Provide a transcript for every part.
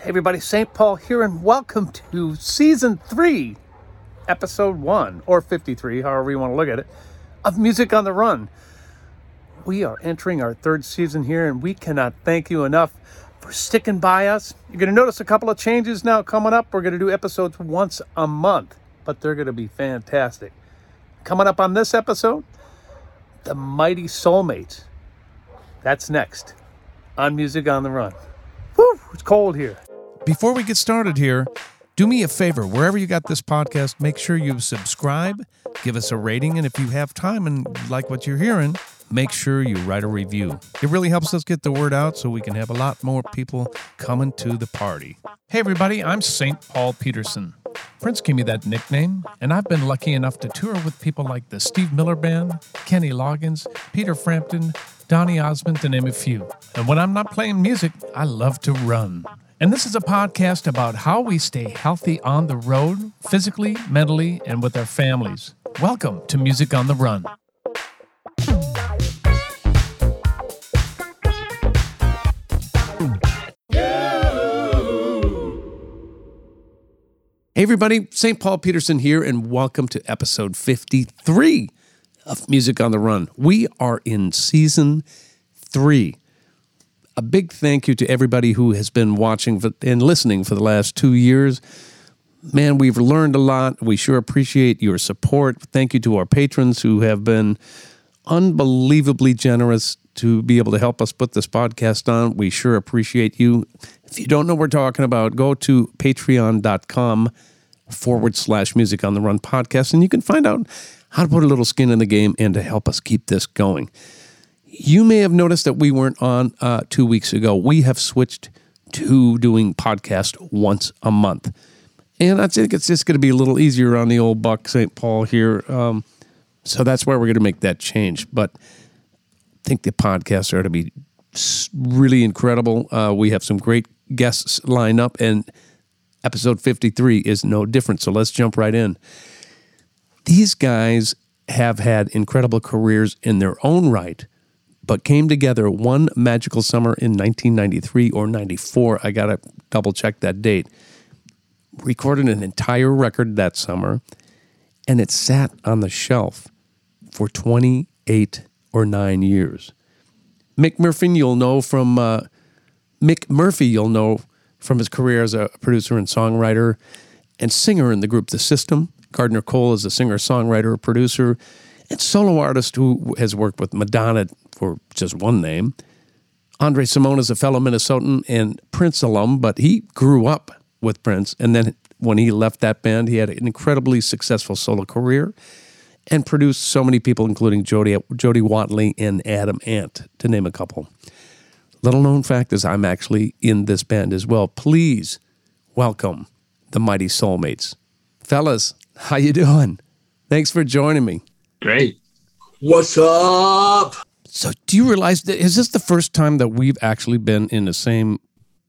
Hey everybody, St. Paul here, and welcome to season three, episode one, or 53, however you want to look at it, of Music on the Run. We are entering our third season here, and we cannot thank you enough for sticking by us. You're going to notice a couple of changes now coming up. We're going to do episodes once a month, but they're going to be fantastic. Coming up on this episode, the Mighty Soulmates. That's next on Music on the Run. Whew, it's cold here. Before we get started here, do me a favor. Wherever you got this podcast, make sure you subscribe, give us a rating, and if you have time and like what you're hearing, make sure you write a review. It really helps us get the word out so we can have a lot more people coming to the party. Hey, everybody, I'm St. Paul Peterson. Prince gave me that nickname, and I've been lucky enough to tour with people like the Steve Miller Band, Kenny Loggins, Peter Frampton, Donny Osmond, to name a few. And when I'm not playing music, I love to run. And this is a podcast about how we stay healthy on the road, physically, mentally, and with our families. Welcome to Music on the Run. Hey, everybody, St. Paul Peterson here, and welcome to episode 53 of Music on the Run. We are in season three a big thank you to everybody who has been watching and listening for the last two years. Man, we've learned a lot. We sure appreciate your support. Thank you to our patrons who have been unbelievably generous to be able to help us put this podcast on. We sure appreciate you. If you don't know what we're talking about, go to patreon.com forward slash music on the run podcast and you can find out how to put a little skin in the game and to help us keep this going. You may have noticed that we weren't on uh, two weeks ago. We have switched to doing podcast once a month. And I think it's just going to be a little easier on the old Buck St. Paul here. Um, so that's why we're going to make that change. But I think the podcasts are going to be really incredible. Uh, we have some great guests lined up, and episode 53 is no different. So let's jump right in. These guys have had incredible careers in their own right but came together one magical summer in 1993 or 94. I got to double check that date. Recorded an entire record that summer, and it sat on the shelf for 28 or 9 years. Mick Murphy, you'll know from uh, Mick Murphy, you'll know from his career as a producer and songwriter and singer in the group The System. Gardner Cole is a singer, songwriter, producer, and solo artist who has worked with Madonna for just one name. Andre Cymone is a fellow Minnesotan and Prince alum, but he grew up with Prince. And then when he left that band, he had an incredibly successful solo career and produced so many people, including Jody, Jody Watley and Adam Ant, to name a couple. Little known fact is I'm actually in this band as well. Please welcome the Mighty Soulmates. Fellas, how you doing? Thanks for joining me. Great. What's up? So, do you realize that is this the first time that we've actually been in the same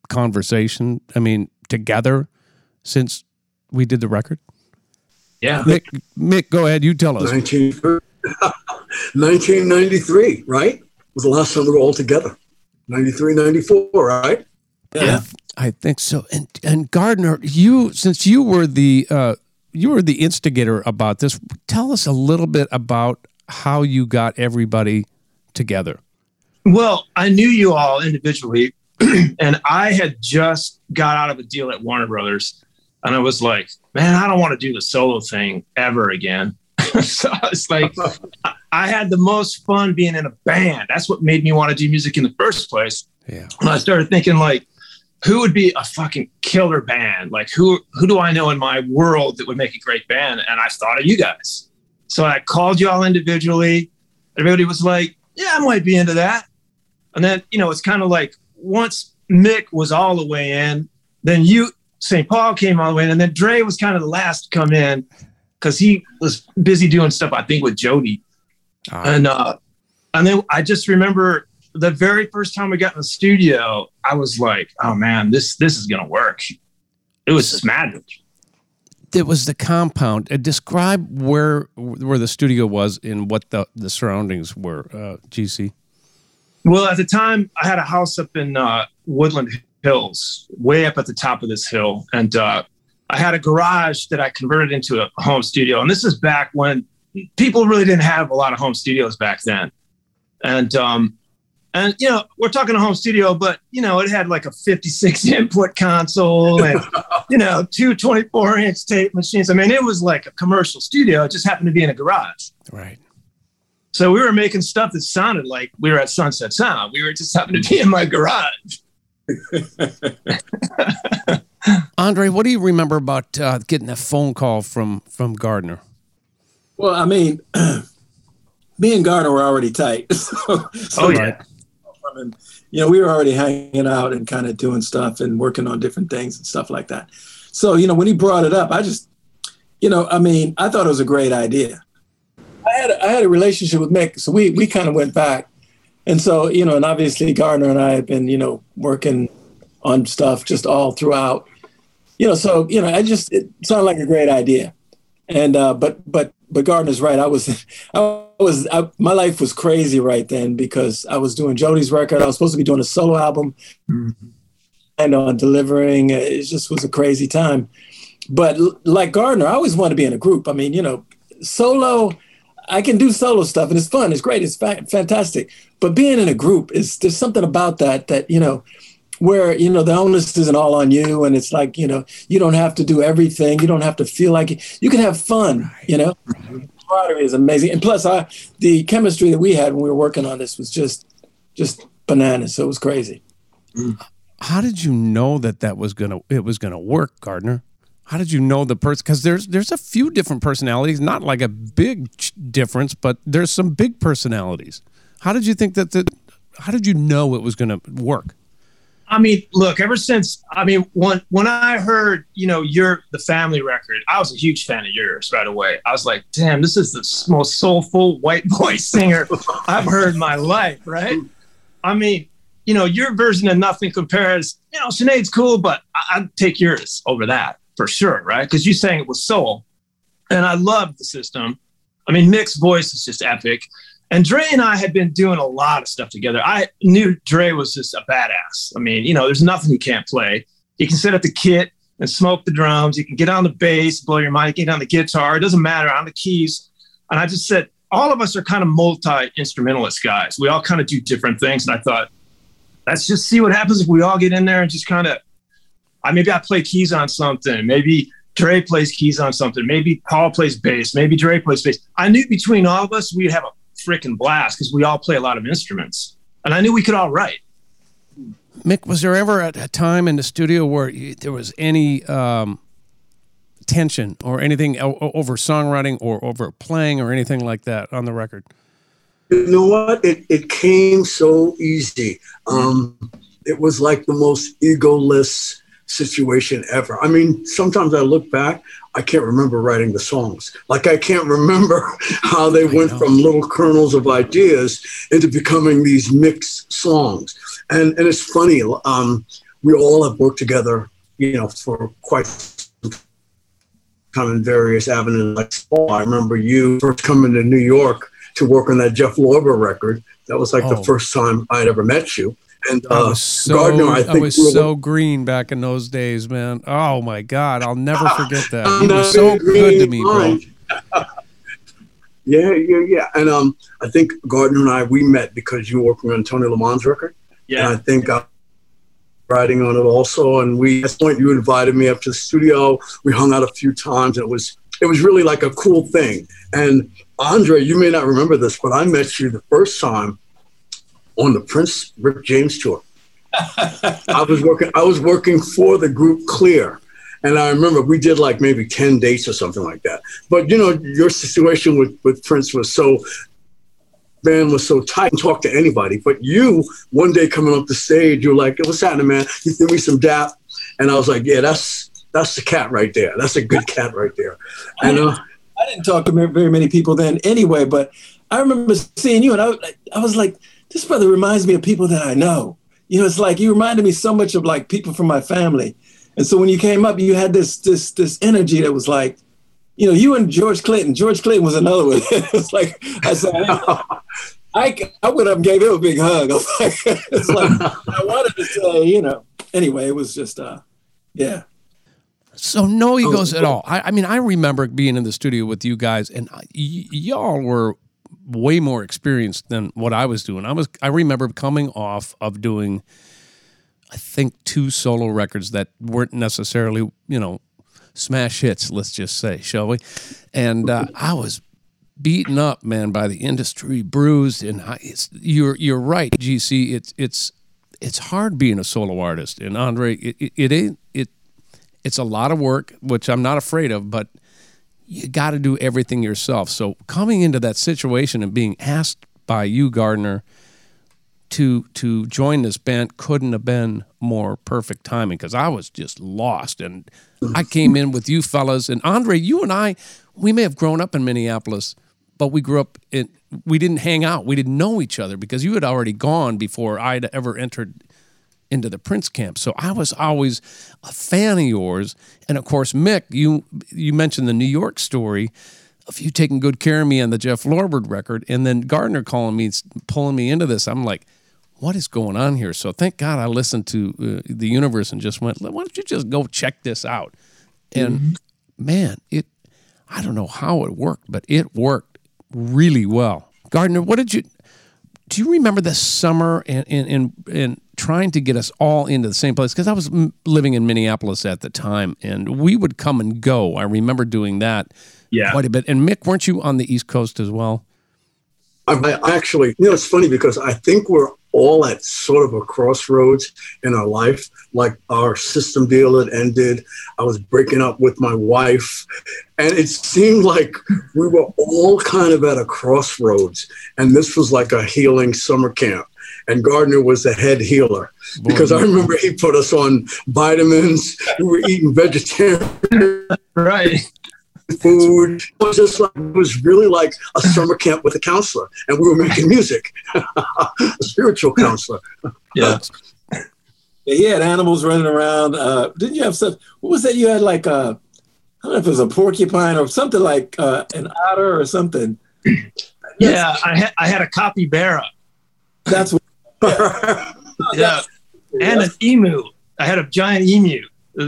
conversation? I mean, together since we did the record? Yeah. Mick, Mick go ahead. You tell us. 19, 1993, right? Was the last time we were all together. 93, 94, right? Yeah. I, I think so. And and Gardner, you since you were the uh, you were the instigator about this, tell us a little bit about how you got everybody together? Well, I knew you all individually, and I had just got out of a deal at Warner Brothers, and I was like, man, I don't want to do the solo thing ever again. so it's like I had the most fun being in a band. That's what made me want to do music in the first place. Yeah. And I started thinking like, who would be a fucking killer band? Like who who do I know in my world that would make a great band? And I thought of you guys. So I called you all individually. Everybody was like, yeah, I might be into that. And then, you know, it's kind of like once Mick was all the way in, then you, St. Paul came all the way in, and then Dre was kind of the last to come in because he was busy doing stuff, I think, with Jody. And uh, and then I just remember the very first time we got in the studio, I was like, oh man, this this is gonna work. It was just magic it was the compound. Uh, describe where where the studio was and what the the surroundings were. Uh, GC. Well, at the time, I had a house up in uh, Woodland hills, way up at the top of this hill. And uh, I had a garage that I converted into a home studio. And this is back when people really didn't have a lot of home studios back then. And um, and you know, we're talking a home studio, but you know, it had like a 56 input console and you know, two 24 inch tape machines. I mean, it was like a commercial studio. It just happened to be in a garage. Right. So we were making stuff that sounded like we were at Sunset Sound. We were just happened to be in my garage. Andre, what do you remember about uh, getting a phone call from from Gardner? Well, I mean, me and Gardner were already tight. so, oh yeah. And, you know, we were already hanging out and kind of doing stuff and working on different things and stuff like that. So, you know, when he brought it up, I just, you know, I mean, I thought it was a great idea. I had a, I had a relationship with Mick, so we we kind of went back, and so you know, and obviously Gardner and I have been you know working on stuff just all throughout, you know. So you know, I just it sounded like a great idea, and uh, but but but Gardner's right. I was I was I, my life was crazy right then because I was doing Jody's record. I was supposed to be doing a solo album, mm-hmm. and on delivering. It just was a crazy time. But like Gardner, I always want to be in a group. I mean, you know, solo I can do solo stuff and it's fun. It's great. It's fa- fantastic. But being in a group is there's something about that that you know where you know the onus isn't all on you and it's like you know you don't have to do everything you don't have to feel like it. you can have fun you know camaraderie is amazing and plus i the chemistry that we had when we were working on this was just just bananas so it was crazy mm. how did you know that that was gonna it was gonna work gardner how did you know the person? Because there's there's a few different personalities, not like a big difference, but there's some big personalities. How did you think that the? How did you know it was to work? I mean, look, ever since I mean, when when I heard you know your the family record, I was a huge fan of yours right away. I was like, damn, this is the most soulful white boy singer I've heard in my life, right? I mean, you know, your version of Nothing Compares, you know, Sinead's cool, but I- I'd take yours over that for sure, right? Because you sang it with soul, and I love the system. I mean, Mick's voice is just epic. And Dre and I had been doing a lot of stuff together. I knew Dre was just a badass. I mean, you know, there's nothing he can't play. He can set up the kit and smoke the drums. He can get on the bass, blow your mind, get on the guitar. It doesn't matter on the keys. And I just said, all of us are kind of multi instrumentalist guys. We all kind of do different things. And I thought, let's just see what happens if we all get in there and just kind of I maybe I play keys on something. Maybe Dre plays keys on something. Maybe Paul plays bass. Maybe Dre plays bass. I knew between all of us we'd have a freaking blast because we all play a lot of instruments, and I knew we could all write. Mick, was there ever a, time in the studio where you, there was any um, tension or anything over songwriting or over playing or anything like that on the record? You know what? It it came so easy. Um, it was like the most egoless situation ever. I mean, sometimes I look back, I can't remember writing the songs. Like I can't remember how they went from little kernels of ideas into becoming these mixed songs. And and it's funny, um, we all have worked together, you know, for quite some time in various avenues. Like oh, I remember you first coming to New York to work on that Jeff Lorber record. That was like oh. the first time I'd ever met you. And uh, I was so, Gardner, I, I was so green back in those days, man. Oh my God, I'll never forget that. He was so good to me, bro. yeah, yeah, yeah. And um, I think Gardner and I we met because you were working on Tony Lamond's record. Yeah. And I think I was writing on it also. And we at this point you invited me up to the studio. We hung out a few times, and it was it was really like a cool thing. And Andre, you may not remember this, but I met you the first time on the Prince Rick James tour. I was working. I was working for the group Clear, and I remember we did like maybe ten dates or something like that. But you know, your situation with with Prince was so band was so tight and talk to anybody. But you one day coming up the stage, you're like, "What's happening, man?" You threw me some dap, and I was like, "Yeah, that's that's the cat right there. That's a good cat right there." And uh, I didn't talk to very many people then anyway, but I remember seeing you, and I I was like this brother reminds me of people that I know. You know, it's like you reminded me so much of like people from my family. And so when you came up, you had this this this energy that was like, you know, you and George Clinton. George Clinton was another one. it's like I said, I, I went up and gave him a big hug. I was like, it's like I wanted to say, you know, anyway, it was just uh, yeah. So no egos at all. I, I mean, I remember being in the studio with you guys, and y- y'all were way more experienced than what I was doing. I was. I remember coming off of doing, I think, two solo records that weren't necessarily, you know, smash hits. Let's just say, shall we? And uh, I was beaten up, man, by the industry, bruised, and I, you're you're right, GC. It's it's it's hard being a solo artist, and Andre, it, it, it ain't it. It's a lot of work, which I'm not afraid of, but you got to do everything yourself. So coming into that situation and being asked by you, Gardner, to to join this band couldn't have been more perfect timing because I was just lost, and I came in with you fellas and Andre. You and I, we may have grown up in Minneapolis, but we grew up in. We didn't hang out. We didn't know each other because you had already gone before I'd ever entered into the Prince camp. So I was always a fan of yours. And of course, Mick, you you mentioned the New York story of you taking good care of me on the Jeff Lorber record, and then Gardner calling me, pulling me into this. I'm like, what is going on here? So thank God I listened to uh, the universe and just went, why don't you just go check this out? And mm-hmm. man, it I don't know how it worked, but it worked really well. Gardner, what did you do you remember the summer and and and trying to get us all into the same place because I was living in Minneapolis at the time, and we would come and go. I remember doing that yeah. quite a bit. And Mick, weren't you on the East Coast as well? I, I actually, you know, it's funny because I think we're all at sort of a crossroads in our life. Like our system deal had ended. I was breaking up with my wife. And it seemed like we were all kind of at a crossroads. And this was like a healing summer camp. And Gardner was the head healer because I remember he put us on vitamins. We were eating vegetarian. right food. It was just like it was really like a summer camp with a counselor, and we were making music, a spiritual counselor. Yeah. yeah. He had animals running around. Uh, didn't you have stuff? What was that? You had like a, I don't know if it was a porcupine or something like uh, an otter or something. Yeah, I had I had a capybara. That's what. Yeah. yeah. and an emu. I had a giant emu.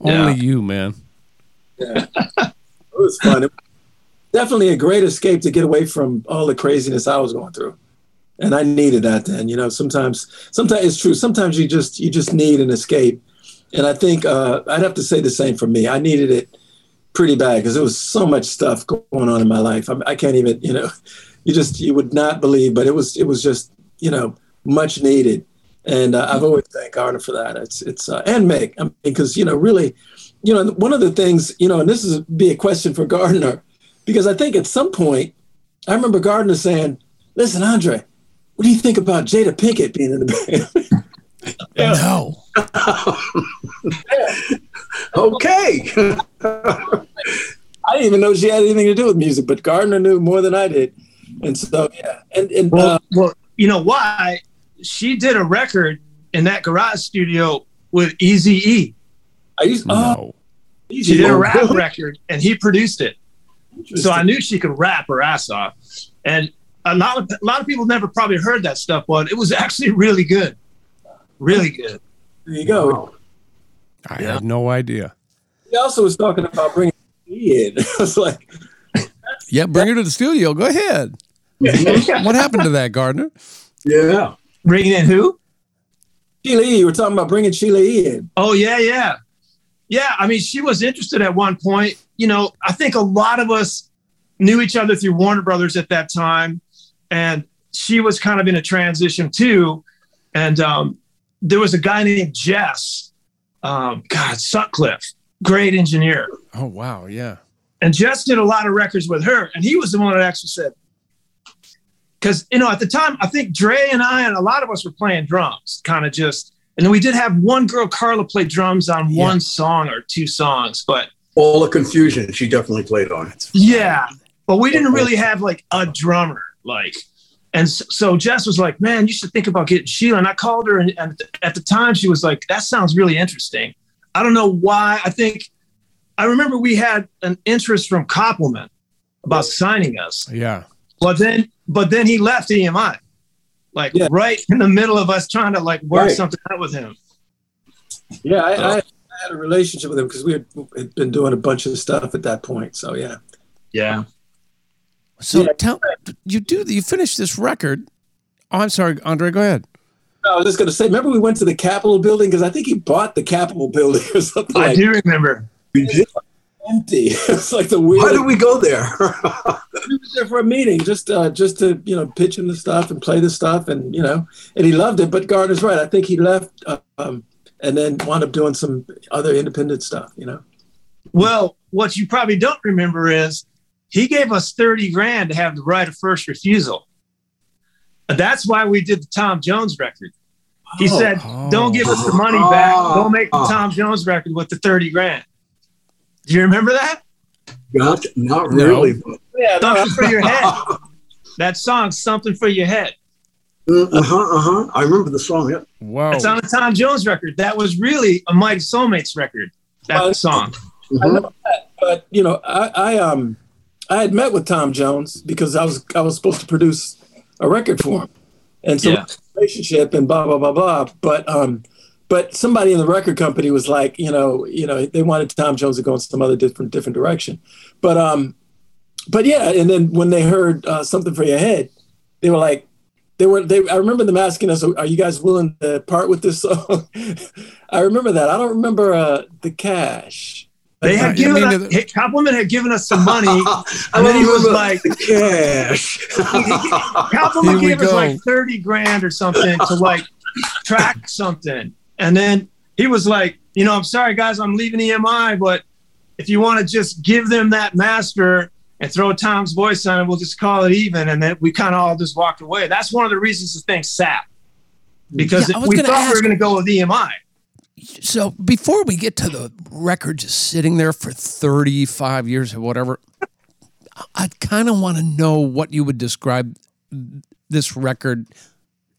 Only you, man. Yeah. it was fun. It was definitely a great escape to get away from all the craziness I was going through. And I needed that then. You know, sometimes sometimes it's true. Sometimes you just you just need an escape. And I think uh, I'd have to say the same for me. I needed it pretty bad because there was so much stuff going on in my life. I, I can't even, you know, you just you would not believe, but it was it was just, you know, much needed and uh, I've always thanked Gardner for that. It's it's uh, and Meg I mean, because you know really, you know one of the things you know, and this is be a question for Gardner, because I think at some point, I remember Gardner saying, "Listen, Andre, what do you think about Jada Pinkett being in the band?" No. okay. I didn't even know she had anything to do with music, but Gardner knew more than I did, and so yeah, and and well, uh, well you know why she did a record in that garage studio with Easy E. I used no. Oh, she did a rap record and he produced it. So I knew she could rap her ass off. And a lot of a lot of people never probably heard that stuff, but it was actually really good. Really good. There you go. I yeah. had no idea. He also was talking about bringing me in. I was like, "Yeah, bring her to the studio. Go ahead." what happened to that, Gardner? Yeah. Bringing in who? Sheila E. You were talking about bringing Sheila E. in. Oh yeah, yeah, yeah. I mean, she was interested at one point. You know, I think a lot of us knew each other through Warner Brothers at that time, and she was kind of in a transition too. And um, there was a guy named Jess, um, God Sutcliffe, great engineer. Oh wow, yeah. And Jess did a lot of records with her, and he was the one that actually said, because you know at the time I think Dre and I and a lot of us were playing drums, kind of just. And then we did have one girl, Carla, play drums on yeah. one song or two songs, but all the confusion she definitely played on. It. Yeah, but we didn't really have like a drummer, like. And so Jess was like, "Man, you should think about getting Sheila." And I called her, and, and at the time she was like, "That sounds really interesting." I don't know why. I think I remember we had an interest from Koppelman about signing us. Yeah. But then, but then he left EMI. like Yeah. right in the middle of us trying to like work Right. something out with him. Yeah, I, I, I had a relationship with him because we had, had been doing a bunch of stuff at that point. So yeah. Yeah. So Yeah. tell you do you finish this record. Oh, I'm sorry, Andre. Go ahead. I was just going to say, remember we went to the Capitol building because I think he bought the Capitol building or something I like do remember. We did. empty. it's like the Why did we go there? we was there for a meeting just uh, just to you know pitch him the stuff and play the stuff and you know and he loved it. But Gardner's right. I think he left um, and then wound up doing some other independent stuff. You know. Well, what you probably don't remember is he gave us 30 grand to have the right of first refusal. And that's why we did the Tom Jones record. He Oh. said, Oh. Don't give us the money back. Oh. Go make the Tom Jones record with the 30 grand. Do you remember that? not, not No. really. But, Yeah. Something for your head. That song, Something for Your Head. uh huh. Uh huh. I remember the song. Yeah. Wow. It's on the Tom Jones record. That was really a Mighty Soulmates record. That Well, song. I know that, but you know, I, I um I had met with Tom Jones because I was I was supposed to produce a record for him, and so Yeah. relationship and blah blah blah blah. But um, but somebody in the record company was like, you know, you know, they wanted Tom Jones to go in some other different different direction. But um, but yeah, and then when they heard uh, something for your head, they were like. They were. They. I remember them asking us, "Are you guys willing to part with this song?" I remember that. I don't remember uh, the cash. They had You given mean us, the- Koppelman had given us some money. I And then he was remember like- the cash. Koppelman gave us like 30 grand or something to like track something. And then he was like, you know, I'm sorry guys, I'm leaving EMI, but if you want to just give them that master and throw Tom's voice on it, we'll just call it even. And then we kind of all just walked away. That's one of the reasons the thing sat. Because Yeah, we thought we were going to go with EMI. So before we get to the record just sitting there for 35 years or whatever, I kind of want to know what you would describe this record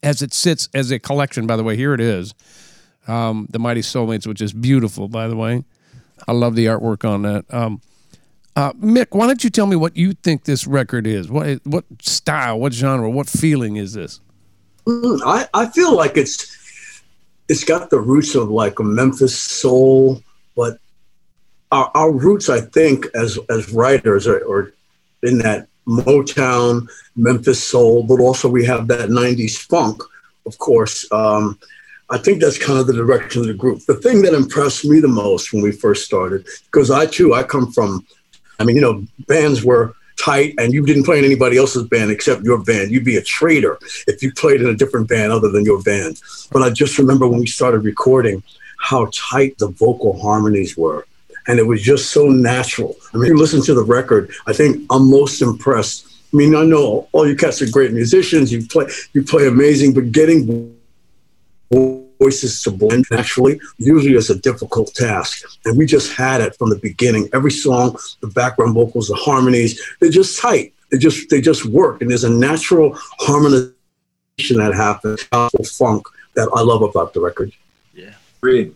as it sits as a collection. By the way, here it is. Um, the Mighty Soulmates, which is beautiful, by the way. I love the artwork on that. Um, uh, Mick, why don't you tell me what you think this record is? What what style, what genre, what feeling is this? Mm, I, I feel like it's it's got the roots of like a Memphis soul, but our, our roots, I think, as as writers, are, are in that Motown, Memphis soul, but also we have that '90s funk, of course. Um, I think that's kind of the direction of the group. The thing that impressed me the most when we first started, because I too, I come from, I mean, you know, bands were tight and you didn't play in anybody else's band except your band. You'd be a traitor if you played in a different band other than your band. But I just remember when we started recording how tight the vocal harmonies were. And it was just so natural. I mean, you listen to the record, I think I'm most impressed. I mean, I know all you cats are great musicians, you play you play amazing, but getting voices to blend naturally usually is a difficult task. And we just had it from the beginning. Every song, the background vocals, the harmonies, they're just tight. They just they just work. And there's a natural harmonization that happens, powerful funk that I love about the record. Agreed.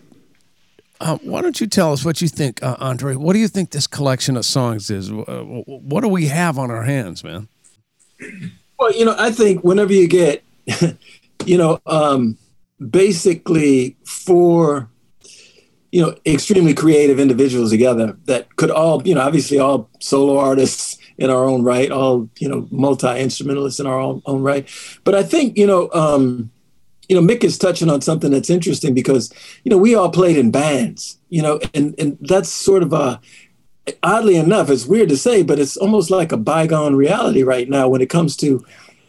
Uh, why don't you tell us what you think, uh, Andre? What do you think this collection of songs is? Uh, what do we have on our hands, man? Well, you know, I think whenever you get, you know, um, basically four, you know, extremely creative individuals together that could all, you know, obviously all solo artists in our own right, all, you know, multi instrumentalists in our own, own right. But I think, you know, um, you know, Mick is touching on something that's interesting because, you know, we all played in bands, you know, and, and that's sort of a, oddly enough, it's weird to say, but it's almost like a bygone reality right now when it comes to,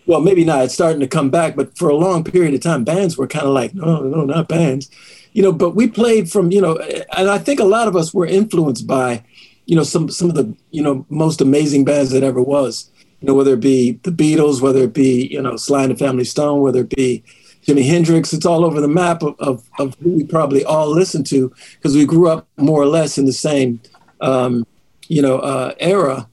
well, maybe not, it's starting to come back, but for a long period of time, bands were kind of like, no, no, not bands, you know, but we played from, you know, and I think a lot of us were influenced by, you know, some, some of the, you know, most amazing bands that ever was, you know, whether it be the Beatles, whether it be, you know, Sly and the Family Stone, whether it be Jimi Hendrix, it's all over the map of, of, of who we probably all listen to because we grew up more or less in the same, um, you know, uh, era.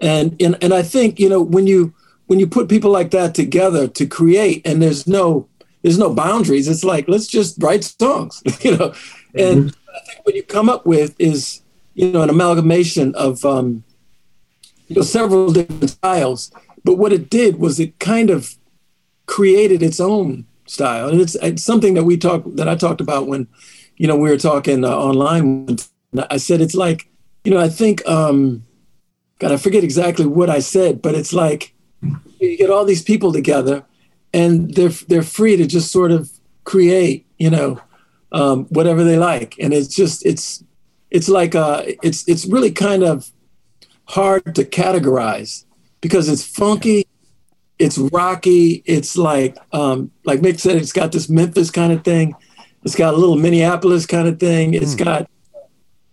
And, and, and I think, you know, when you, when you put people like that together to create and there's no, there's no boundaries, it's like, let's just write songs, you know? And I think what you come up with is, you know, an amalgamation of, um, you know, several different styles. But what it did was it kind of created its own style, and it's, it's something that we talk that I talked about when, you know, we were talking uh, online. I said it's like, you know, I think, um, God, I forget exactly what I said, but it's like you get all these people together, and they're they're free to just sort of create, you know, um, whatever they like, and it's just it's it's like uh, it's it's really kind of hard to categorize because it's funky, it's rocky, it's like um, like Mick said, it's got this Memphis kind of thing, it's got a little Minneapolis kind of thing, It's mm. got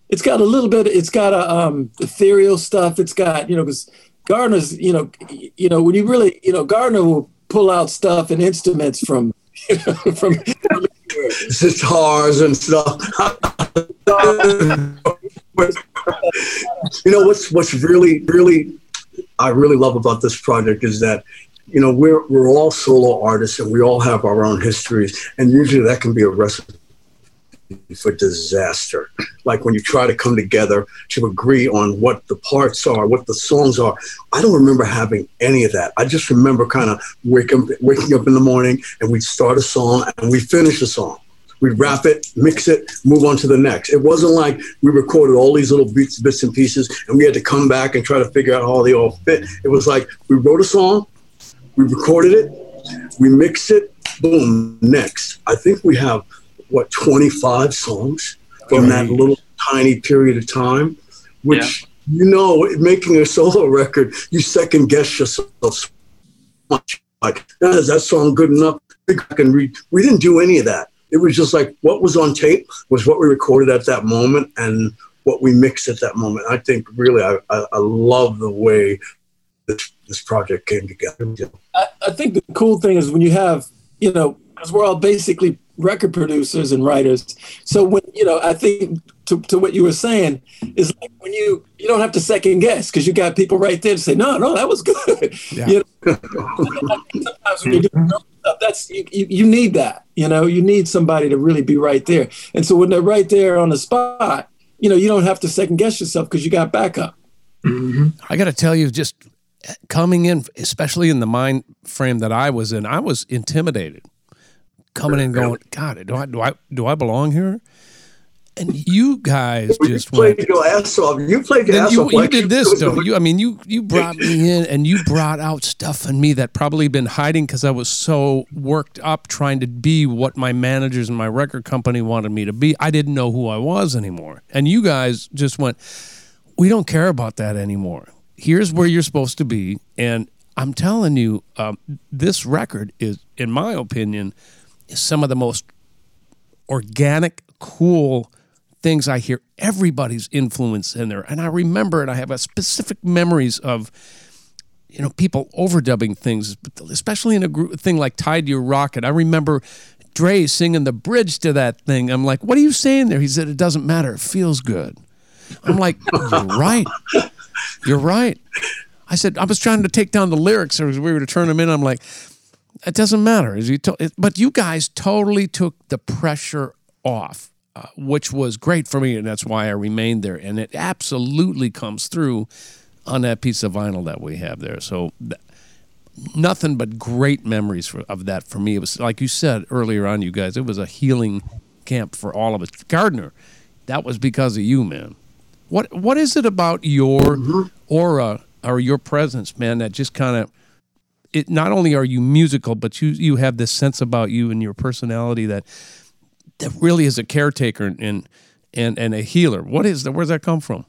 it's got a little bit, it's got a um, ethereal stuff, it's got you know because Gardner's you know you know when you really you know Gardner will pull out stuff and instruments from you know, from, guitars and stuff. you know what's what's really really I really love about this project is that you know we're we're all solo artists and we all have our own histories and usually that can be a recipe for disaster like when you try to come together to agree on what the parts are what the songs are i don't remember having any of that i just remember kind of waking, waking up in the morning and we'd start a song and we finish a song we'd wrap it, mix it, move on to the next. It wasn't like we recorded all these little bits, bits and pieces, and we had to come back and try to figure out how they all fit. It was like we wrote a song, we recorded it, we mixed it, boom, next. I think we have what 25 songs from that little tiny period of time, which yeah. you know, making a solo record, you second guess yourself so much. Like, is that song good enough? I can read. We didn't do any of that it was just like what was on tape was what we recorded at that moment and what we mixed at that moment. I think really I, I, I love the way this, this project came together. I, I think the cool thing is when you have, you know, because we're all basically record producers and writers. So when you know, I think to, to what you were saying is like when you you don't have to second guess because you got people right there to say, no, no, that was good. Yeah. You know? sometimes when you do stuff, that's you, you, you need that. You know, you need somebody to really be right there. And so when they're right there on the spot, you know, you don't have to second guess yourself because you got backup. Mm-hmm. I got to tell you, just coming in, especially in the mind frame that I was in, I was intimidated coming in going, God, do I do I do I belong here? And you guys well, just you played went, your ass off. You played your ass you, off. You like did this though. You, I mean, you you brought me in and you brought out stuff in me that probably been hiding because I was so worked up trying to be what my managers and my record company wanted me to be. I didn't know who I was anymore. And you guys just went, we don't care about that anymore. Here's where you're supposed to be. And I'm telling you, um, this record is, in my opinion, some of the most organic, cool things I hear. Everybody's influence in there, and I remember it. I have a specific memories of you know people overdubbing things, especially in a group, thing like "Tied to Your Rocket." I remember Dre singing the bridge to that thing. I'm like, "What are you saying there?" He said, "It doesn't matter. It feels good." I'm like, "You're right. You're right." I said, I was trying to take down the lyrics as we were to turn them in. I'm like, it doesn't matter. You to, but you guys totally took the pressure off, uh, which was great for me, and that's why I remained there. And it absolutely comes through on that piece of vinyl that we have there. So. Th- nothing but great memories for, of that for me. It was like you said earlier on, you guys. It was a healing camp for all of us. Gardner, that was because of you, man. What what is it about your mm-hmm. aura or your presence, man, that just kind of it not only are you musical, but you you have this sense about you and your personality that that really is a caretaker and and and a healer. What is that? Where does that come from?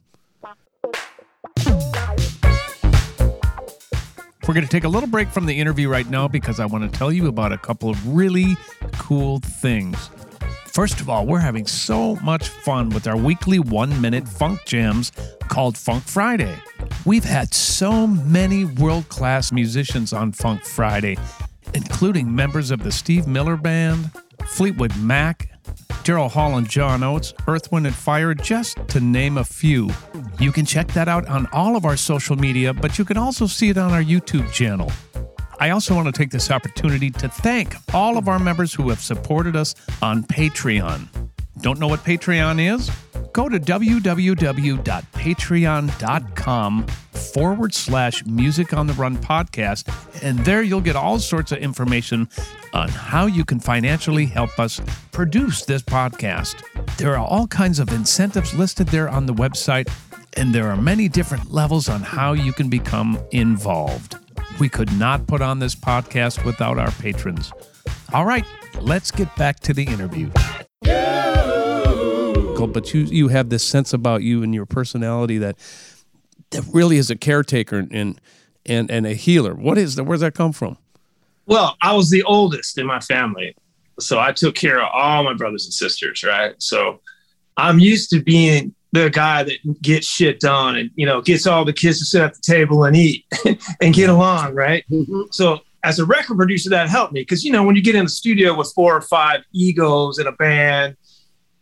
We're going to take a little break from the interview right now because I want to tell you about a couple of really cool things. First of all, we're having so much fun with our weekly one minute funk jams called Funk Friday. We've had so many world class musicians on Funk Friday, including members of the Steve Miller Band, Fleetwood Mac, Daryl Hall and John Oates, Earth, Wind, and Fire, just to name a few. You can check that out on all of our social media, but you can also see it on our YouTube channel. I also want to take this opportunity to thank all of our members who have supported us on Patreon. Don't know what Patreon is? Go to www.patreon.com forward slash music on the run podcast. And there you'll get all sorts of information on how you can financially help us produce this podcast. There are all kinds of incentives listed there on the website, and there are many different levels on how you can become involved. We could not put on this podcast without our patrons. All right, let's get back to the interview. But you you have this sense about you and your personality that that really is a caretaker and and and a healer. What is that? Where's that come from? Well, I was the oldest in my family, so I took care of all my brothers and sisters. Right, so I'm used to being the guy that gets shit done and you know gets all the kids to sit at the table and eat and get along. Right, mm-hmm. so as a record producer, that helped me because you know when you get in the studio with four or five egos in a band,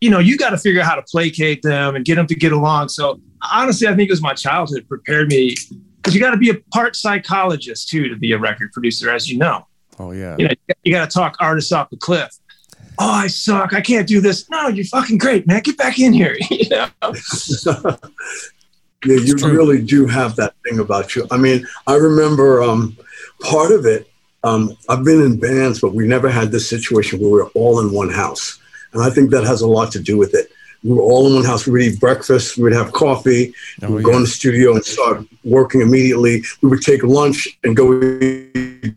you know you got to figure out how to placate them and get them to get along. So honestly, I think it was my childhood prepared me because you got to be a part psychologist too to be a record producer, as you know. Oh yeah. You know, you got to talk artists off the cliff. Oh, I suck. I can't do this. No, you're fucking great, man. Get back in here. you know? yeah, you really do have that thing about you. I mean, I remember um, part of it. Um, I've been in bands, but we never had this situation where we we're all in one house, and I think that has a lot to do with it. We were all in one house. We would eat breakfast. We would have coffee. Oh, we would yeah. go in the studio and start working immediately. We would take lunch and go eat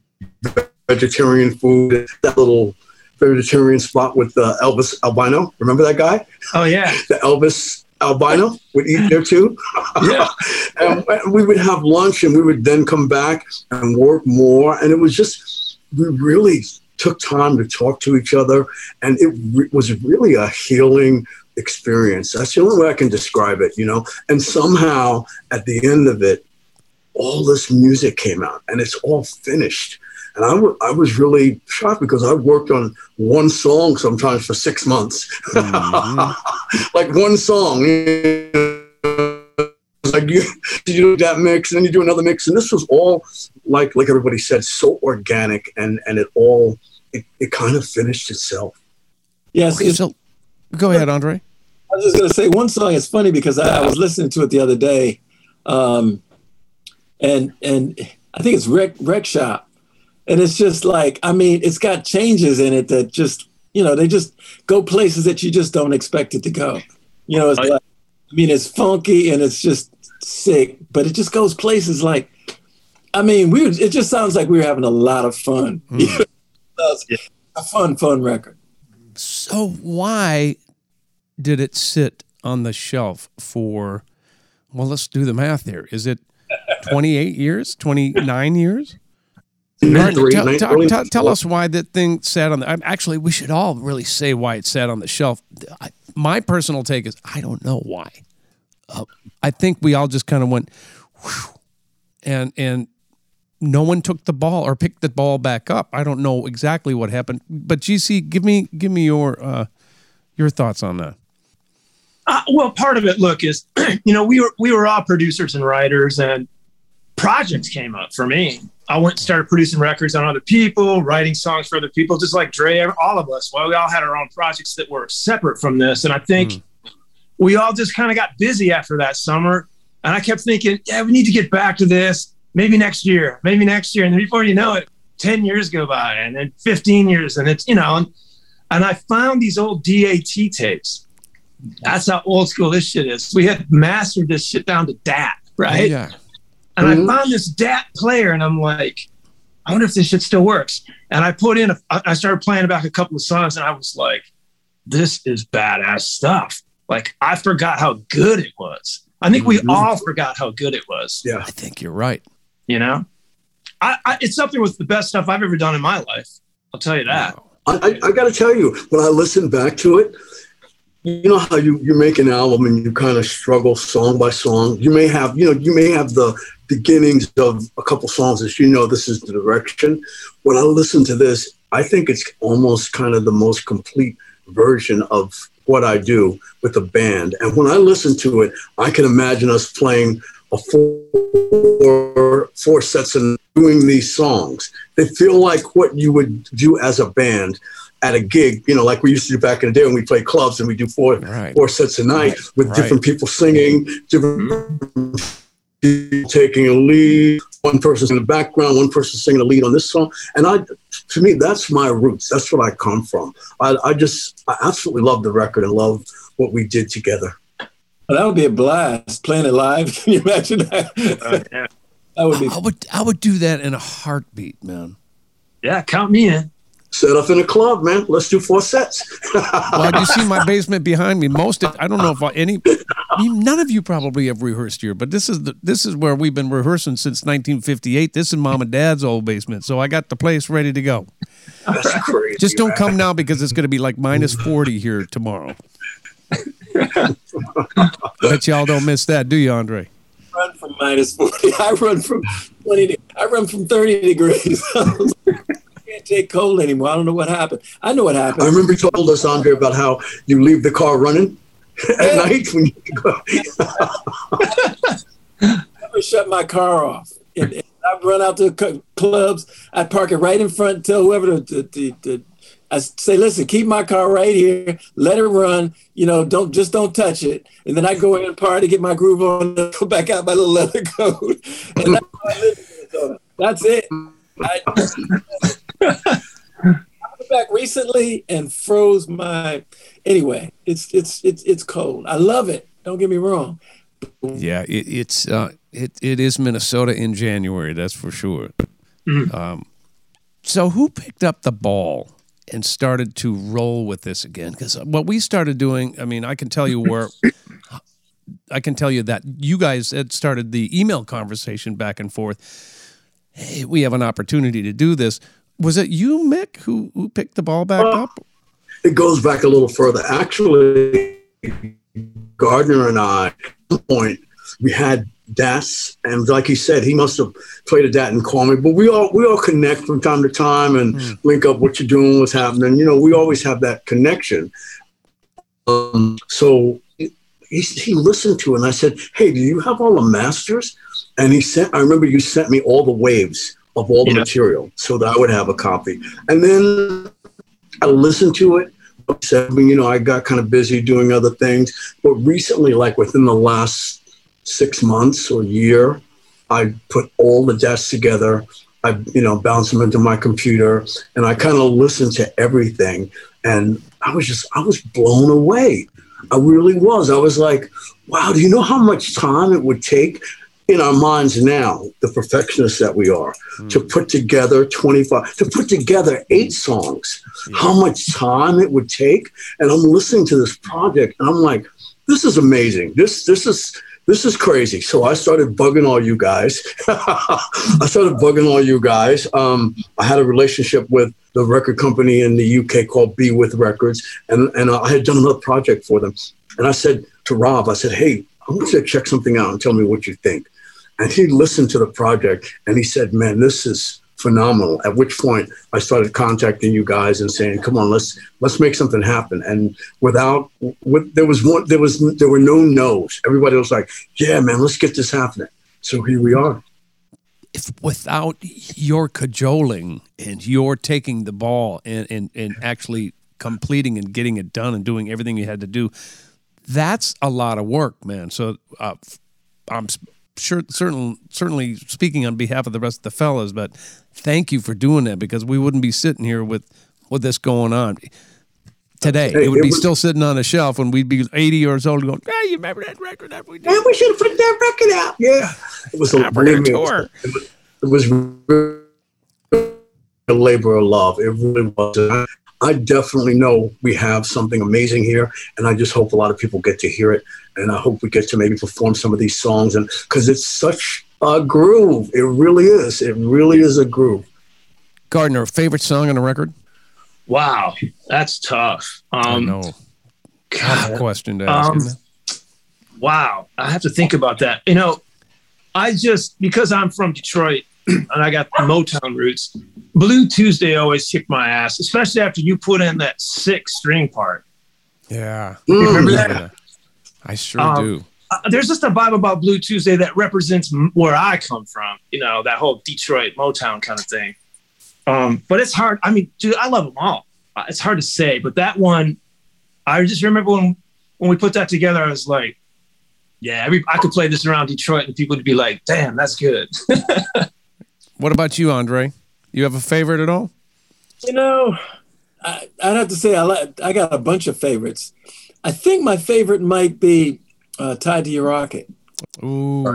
vegetarian food. That little vegetarian spot with uh, Elvis Albino. Remember that guy? Oh yeah, the Elvis albino would eat there too. yeah. and we would have lunch and we would then come back and work more. And it was just, we really took time to talk to each other. And it re- was really a healing experience. That's the only way I can describe it, you know? And somehow at the end of it, all this music came out and it's all finished. And I, w- I was really shocked because I worked on one song sometimes for six months. Mm-hmm. like one song. You know, like you, you do that mix and then you do another mix. And this was all like like everybody said, so organic and and it all it, it kind of finished itself. Yes. Okay, so go ahead, Andre. I was just gonna say one song is funny because I, I was listening to it the other day. Um, and and I think it's Wreck Wreck Shop and it's just like i mean it's got changes in it that just you know they just go places that you just don't expect it to go. You know it's like i mean it's funky and it's just sick but it just goes places like i mean we it just sounds like we were having a lot of fun. Mm. yeah. a fun fun record. So why did it sit on the shelf for well let's do the math here. Is it 28 years? 29 years Martin, tell, tell, tell, tell, us why that thing sat on the. Actually, we should all really say why it sat on the shelf. I, my personal take is I don't know why. Uh, I think we all just kind of went, whew, and and no one took the ball or picked the ball back up. I don't know exactly what happened, but GC, give me give me your uh, your thoughts on that. Uh, well, part of it, look, is you know we were we were all producers and writers, and projects came up for me I went and started producing records on other people, writing songs for other people, just like Dre, all of us. Well, we all had our own projects that were separate from this. And I think mm. we all just kind of got busy after that summer. And I kept thinking, yeah, we need to get back to this maybe next year, maybe next year. And before you know it, 10 years go by and then 15 years. And it's, you know, and, and I found these old DAT tapes. That's how old school this shit is. We had mastered this shit down to DAT, right? Oh, yeah. And mm-hmm. I found this DAT player, and I'm like, I wonder if this shit still works. And I put in, a, I started playing back a couple of songs, and I was like, this is badass stuff. Like I forgot how good it was. I think we mm-hmm. all forgot how good it was. Yeah, I think you're right. You know, I, I, it's something with the best stuff I've ever done in my life. I'll tell you that. Wow. I, I got to tell you, when I listen back to it, you know how you, you make an album and you kind of struggle song by song. You may have, you know, you may have the beginnings of a couple songs as you know this is the direction. When I listen to this, I think it's almost kind of the most complete version of what I do with the band. And when I listen to it, I can imagine us playing a four four sets and doing these songs. They feel like what you would do as a band at a gig, you know, like we used to do back in the day when we play clubs and we do four right. four sets a night right. with right. different people singing, different mm-hmm. Taking a lead, one person in the background, one person singing the lead on this song. And I, to me, that's my roots. That's what I come from. I, I just, I absolutely love the record and love what we did together. Well, that would be a blast playing it live. Can you imagine that? Uh, yeah. That would be. I would, I would do that in a heartbeat, man. Yeah, count me in set up in a club, man. Let's do four sets. well, you see my basement behind me. Most, of, I don't know if any, none of you probably have rehearsed here, but this is the, this is where we've been rehearsing since 1958. This is mom and dad's old basement, so I got the place ready to go. That's crazy. Just don't man. come now because it's going to be like minus 40 here tomorrow. Bet y'all don't miss that, do you, Andre? Run from minus 40. I run from 20. I run from 30 degrees can't take cold anymore. I don't know what happened. I know what happened. I remember you told us, Andre, about how you leave the car running at night when you go. I would shut my car off. And, and I'd run out to the clubs. I'd park it right in front, tell whoever to, to, to, I say, listen, keep my car right here, let it run. You know, don't just don't touch it. And then I go in and party, get my groove on, go back out my little leather coat, and that's, that's it. I, I back recently and froze my. Anyway, it's it's it's it's cold. I love it. Don't get me wrong. Yeah, it, it's uh, it it is Minnesota in January. That's for sure. Mm-hmm. Um, so who picked up the ball and started to roll with this again? Because what we started doing, I mean, I can tell you where. I can tell you that you guys had started the email conversation back and forth. Hey, we have an opportunity to do this was it you, Mick, who who picked the ball back well, up? It goes back a little further. Actually, Gardner and I, at one point, we had DATs, and like he said, he must have played a DAT and called me. But we all we all connect from time to time and mm. link up what you're doing, what's happening. You know, we always have that connection. Um, so he, he listened to it, and I said, "Hey, do you have all the masters?" And he sent. I remember you sent me all the waves of all the yeah. material so that I would have a copy. And then I listened to it. You know, I got kind of busy doing other things. But recently, like within the last six months or year, I put all the desks together. I, you know, bounced them into my computer and I kind of listened to everything. And I was just, I was blown away. I really was. I was like, wow, do you know how much time it would take in our minds now, the perfectionists that we are, mm. to put together 25, to put together eight songs, yeah. how much time it would take. And I'm listening to this project and I'm like, this is amazing. This, this is, this is crazy. So I started bugging all you guys. I started bugging all you guys. Um, I had a relationship with the record company in the UK called Be With Records, and, and I had done another project for them. And I said to Rob, I said, hey, I want you to check something out and tell me what you think. And he listened to the project and he said, Man, this is phenomenal. At which point I started contacting you guys and saying, Come on, let's let's make something happen. And without with, there was one there was there were no no's. Everybody was like, Yeah, man, let's get this happening. So here we are. If without your cajoling and your taking the ball and, and, and actually completing and getting it done and doing everything you had to do, that's a lot of work, man. So uh, I'm sure, certainly, certainly speaking on behalf of the rest of the fellas, but thank you for doing that because we wouldn't be sitting here with with this going on today. Hey, it would it be was, still sitting on a shelf when we'd be 80 years old going, hey, you remember that record that we did? Yeah, we should have put that record out. Yeah. It was a, tour. It was, it was a labor of love. It really was. I definitely know we have something amazing here, and I just hope a lot of people get to hear it, and I hope we get to maybe perform some of these songs, and because it's such a groove, it really is. It really is a groove. Gardner, favorite song on the record? Wow, that's tough. Um, I know. God, question to ask. Um, wow, I have to think about that. You know, I just because I'm from Detroit and I got Motown roots. Blue Tuesday always kicked my ass, especially after you put in that six string part. Yeah. Mm. Remember that? I sure um, do. Uh, there's just a vibe about Blue Tuesday that represents where I come from, you know, that whole Detroit Motown kind of thing. Um, but it's hard. I mean, dude, I love them all. Uh, it's hard to say, but that one, I just remember when when we put that together, I was like, yeah, every I could play this around Detroit and people would be like, "Damn, that's good." What about you, Andre? You have a favorite at all? You know, I, I'd have to say I like, I got a bunch of favorites. I think my favorite might be uh, "Tied to Your Rocket." Ooh,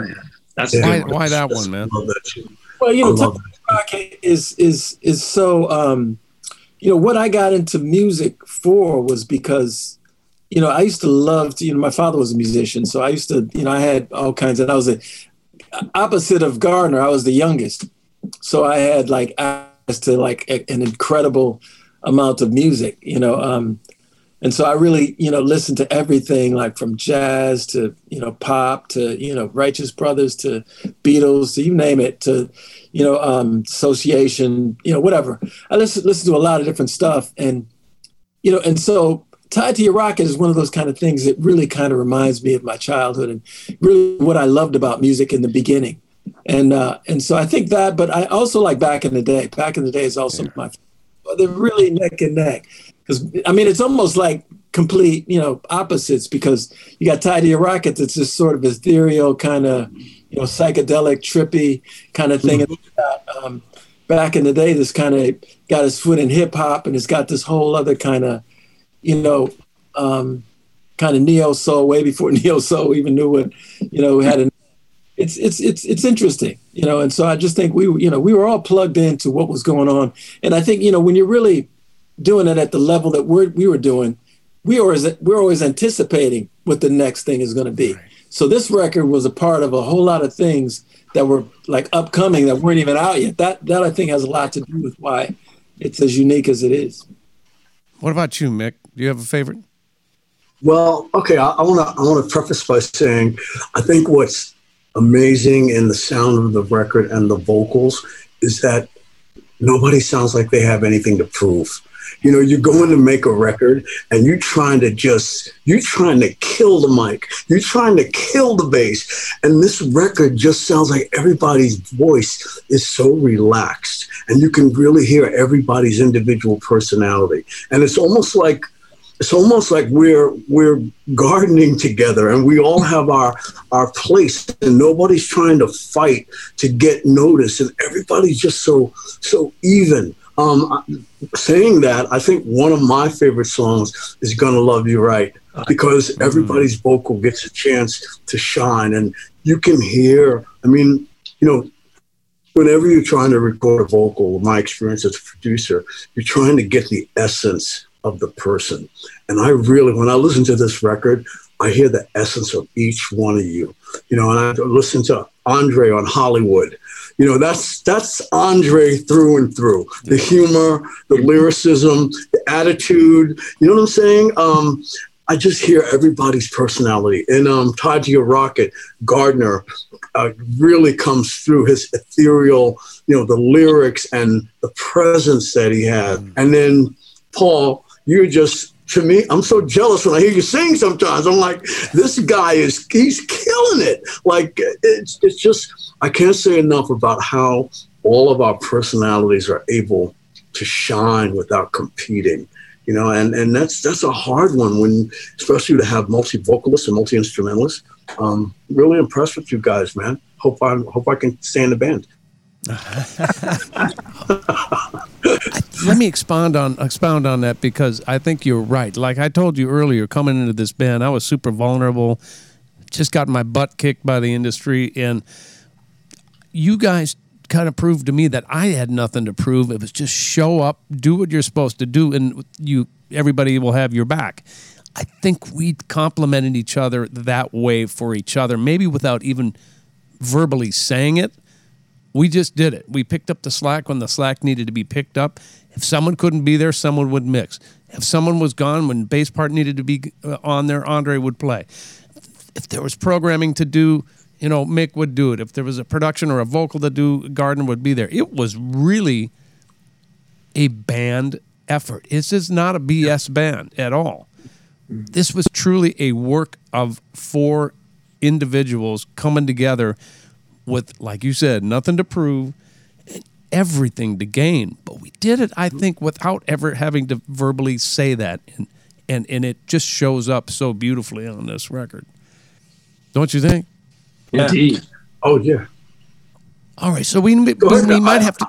That's Yeah. why, good. why that one, man? Love that too. Well, you know, love Tied to Your Rocket is is is so. Um, you know, what I got into music for was because, you know, I used to love to. You know, my father was a musician, so I used to. You know, I had all kinds, and I was the opposite of Gardner. I was the youngest, so I had like access to like a- an incredible amount of music. You know, um, and so I really, you know, listened to everything like from jazz to, you know, pop to, you know, Righteous Brothers to Beatles to you name it to, you know, um, association, you know, whatever. I listen, listen to a lot of different stuff. And, you know, and so Tied to Your Rocket is one of those kind of things that really kind of reminds me of my childhood and really what I loved about music in the beginning. And, uh, and so I think that, but I also like Back in the Day. Back in the Day is also my, they're really neck and neck. Because I mean it's almost like complete you know opposites because you got tied to your rocket that's this sort of ethereal kind of you know psychedelic trippy kind of thing. And then you got, um, back in the day this kind of got his foot in hip hop and it's got this whole other kind of you know um, kind of neo soul way before neo soul even knew what you know had an it's it's it's it's interesting, you know. And so I just think we, you know, we were all plugged into what was going on. And I think, you know, when you're really doing it at the level that we're we were doing, we always we're always anticipating what the next thing is going to be. So this record was a part of a whole lot of things that were like upcoming that weren't even out yet. That that I think has a lot to do with why it's as unique as it is. What about you, Mick? Do you have a favorite? Well, okay, I want to I want to preface by saying I think what's amazing in the sound of the record and the vocals is that nobody sounds like they have anything to prove. You know, you're going to make a record and you're trying to just, you're trying to kill the mic. You're trying to kill the bass. And this record just sounds like everybody's voice is so relaxed and you can really hear everybody's individual personality. And it's almost like, it's almost like we're we're gardening together and we all have our our place and nobody's trying to fight to get noticed and everybody's just so so even. Um saying that i think one of my favorite songs is gonna love you right because everybody's vocal gets a chance to shine and you can hear i mean you know whenever you're trying to record a vocal my experience as a producer you're trying to get the essence of the person. And I really, when I listen to this record, I hear the essence of each one of you. You know, and I listen to Andre on Hollywood. You know, that's that's Andre through and through. The humor, the lyricism, the attitude. You know what I'm saying? Um, I just hear everybody's personality. And um, Tied to Your Rocket, Gardner uh, really comes through his ethereal, you know, the lyrics and the presence that he had. And then Paul, you're just to me, I'm so jealous when I hear you sing sometimes. I'm like, this guy is he's killing it. Like it's it's just I can't say enough about how all of our personalities are able to shine without competing. You know, and, and that's that's a hard one when especially to have multi vocalists and multi instrumentalists. Um, really impressed with you guys, man. Hope I hope I can stay in the band. Let me expound on expound on that because I think you're right. Like I told you earlier, coming into this band, I was super vulnerable. Just got my butt kicked by the industry, and you guys kind of proved to me that I had nothing to prove. It was just show up, do what you're supposed to do, and you everybody will have your back. I think we complimented each other that way for each other, maybe without even verbally saying it we just did it. We picked up the slack when the slack needed to be picked up. If someone couldn't be there, someone would mix. If someone was gone when bass part needed to be uh, on there, Andre would play. If there was programming to do, you know, Mick would do it. If there was a production or a vocal to do, Gardner would be there. It was really a band effort. This is not a BS band at all. This was truly a work of four individuals coming together with, like you said, nothing to prove and everything to gain. But we did it, I think, without ever having to verbally say that. And, and, and it just shows up so beautifully on this record. Don't you think? Yeah. Indeed. Oh yeah. All right, so we we, ahead. we might I- have to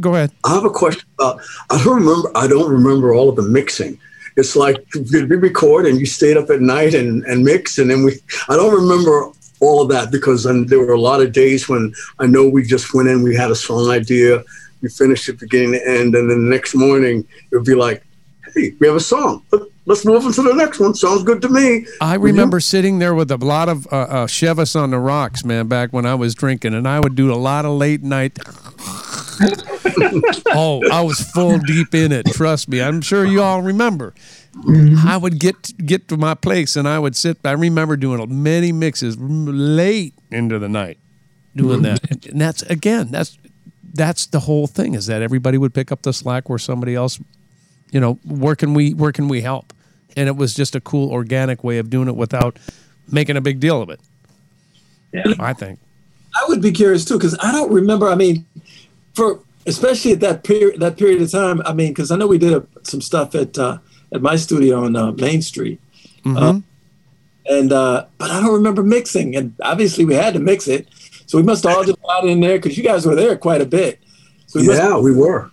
go ahead. I have a question about. I don't remember. I don't remember all of the mixing. It's like did we record and you stayed up at night and and mix and then we. I don't remember all of that because then there were a lot of days when I know we just went in. We had a song idea. We finished it beginning to end, and then the next morning it would be like, "Hey, we have a song. Let- Let's move on to the next one. Sounds good to me." I remember sitting there with a lot of uh, uh, Chivas on the rocks, man, back when I was drinking, and I would do a lot of late night. oh, I was full deep in it. Trust me. I'm sure you all remember. Mm-hmm. I would get get to my place, and I would sit. I remember doing many mixes late into the night, doing mm-hmm. that. And that's again, that's that's the whole thing. Is that everybody would pick up the slack where somebody else you know, where can we where can we help? And it was just a cool organic way of doing it without making a big deal of it. Yeah. I think. I would be curious too, because I don't remember. I mean, for especially at that period that period of time. I mean, because I know we did a, some stuff at uh, at my studio on uh, Main Street, Mhm. and uh, but I don't remember mixing. And obviously, we had to mix it, so we must have all just got in there because you guys were there quite a bit. So we must- Yeah, we were.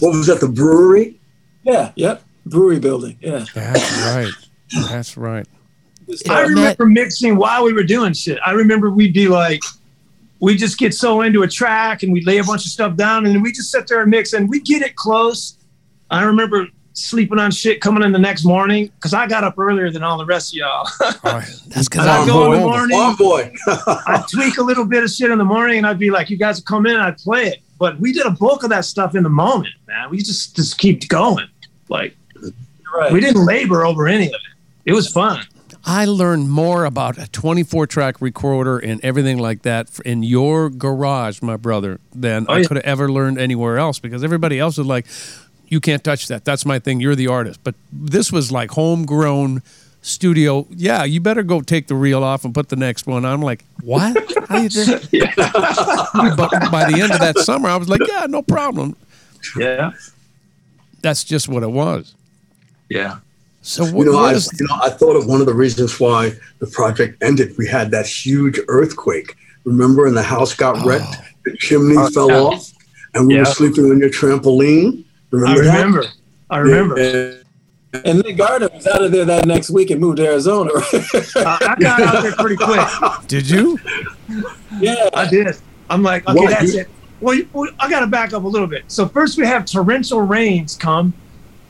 What was that? The brewery? yeah, yep, brewery building. Yeah, That's right. That's right. I remember mixing while we were doing shit. I remember we'd be like, we just get so into a track and we'd lay a bunch of stuff down and we just sit there and mix and we get it close. I remember sleeping on shit coming in the next morning because I got up earlier than all the rest of y'all. Oh, that's because I'd I'm go in the morning. Oh boy. I'd tweak a little bit of shit in the morning and I'd be like, you guys would come in and I'd play it. But we did a bulk of that stuff in the moment, man. We just just keep going. Like right. we didn't labor over any of it. It was fun. I learned more about a 24 track recorder and everything like that in your garage, my brother, than Oh, I could have ever learned anywhere else because everybody else was like, you can't touch that. That's my thing. You're the artist. But this was like homegrown studio. Yeah, you better go take the reel off and put the next one on. I'm like, what? How you do? but by the end of that summer, I was like, yeah, no problem. Yeah. That's just what it was. Yeah. So You know, what I, is you know, I thought of one of the reasons why the project ended. We had that huge earthquake. Remember, and the house got wrecked. The chimney Oh, fell yeah. off, and we Yeah. were sleeping on your trampoline. I Remember, that? remember. I remember. Yeah. And Nick Gardner was out of there that next week and moved to Arizona. Uh, I got out there pretty quick. did you? yeah, I did. I'm like, okay, Why? that's it. Well, I got to back up a little bit. So first we have torrential rains come,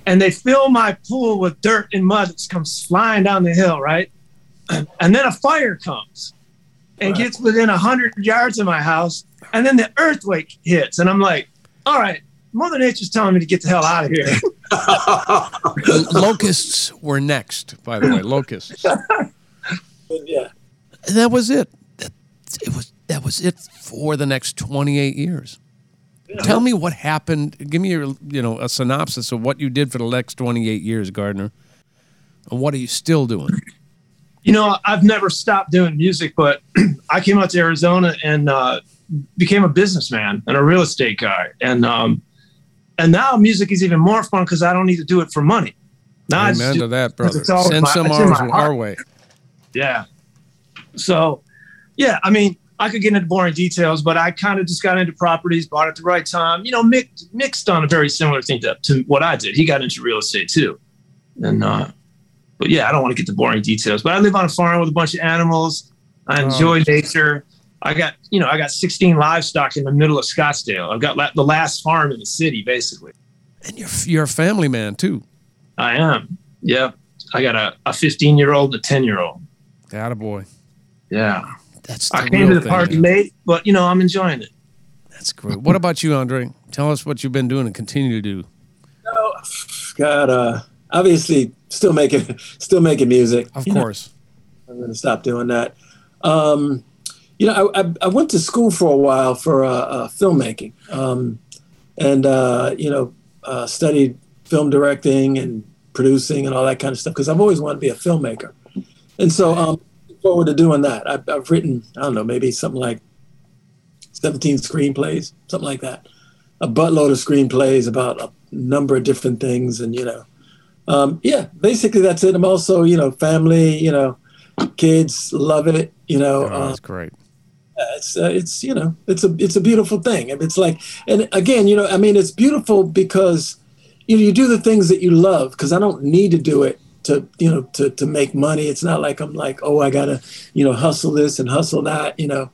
and they fill my pool with dirt and mud that comes flying down the hill, right? And then a fire comes, and gets within hundred yards of my house, and then the earthquake hits, and I'm like, all right, Mother Nature's telling me to get the hell out of here. Locusts were next, by the way. Locusts. yeah. And that was it. That, it was that was it for the next 28 years. Tell me what happened. Give me your, you know, a synopsis of what you did for the next 28 years, Gardner. And what are you still doing? you know, I've never stopped doing music, but I came out to Arizona and uh, became a businessman and a real estate guy, and um, and now music is even more fun because I don't need to do it for money. Now I just Amen do- to that, brother. it's all Send my- some ours our way. yeah. So, yeah, I mean, I could get into boring details, but I kind of just got into properties, bought at the right time. You know, Mick Mick's done a very similar thing to, to what I did. He got into real estate too, and uh, but yeah, I don't want to get to boring details. But I live on a farm with a bunch of animals. I Oh. enjoy nature. I got you know I got 16 livestock in the middle of Scottsdale. I've got la- the last farm in the city, basically. And you're you're a family man too. I am. Yeah, I got a, a 15 year old and a 10 year old. Got a boy. Yeah, That's the I came to the thing, party man. late, but you know I'm enjoying it. That's great. What about you, Andre? Tell us what you've been doing and continue to do. God, uh, obviously still making still making music. Of You know, course. I'm going to stop doing that. Um, you know, I, I, I went to school for a while for uh, uh, filmmaking, um, and uh, you know, uh, studied film directing and producing and all that kind of stuff because I've always wanted to be a filmmaker, and so um, look forward to doing that. I've, I've written, I don't know, maybe something like 17 screenplays, something like that, a buttload of screenplays about a number of different things, and you know, um, yeah, basically that's it. I'm also, you know, family, you know, kids love it. You know, Oh, uh, that's great. it's uh, it's you know it's a it's a beautiful thing. And It's like and again, you know, I mean, it's beautiful because you know you do the things that you love. Because I don't need to do it to you know to to make money. It's not like I'm like oh I gotta you know hustle this and hustle that. You know,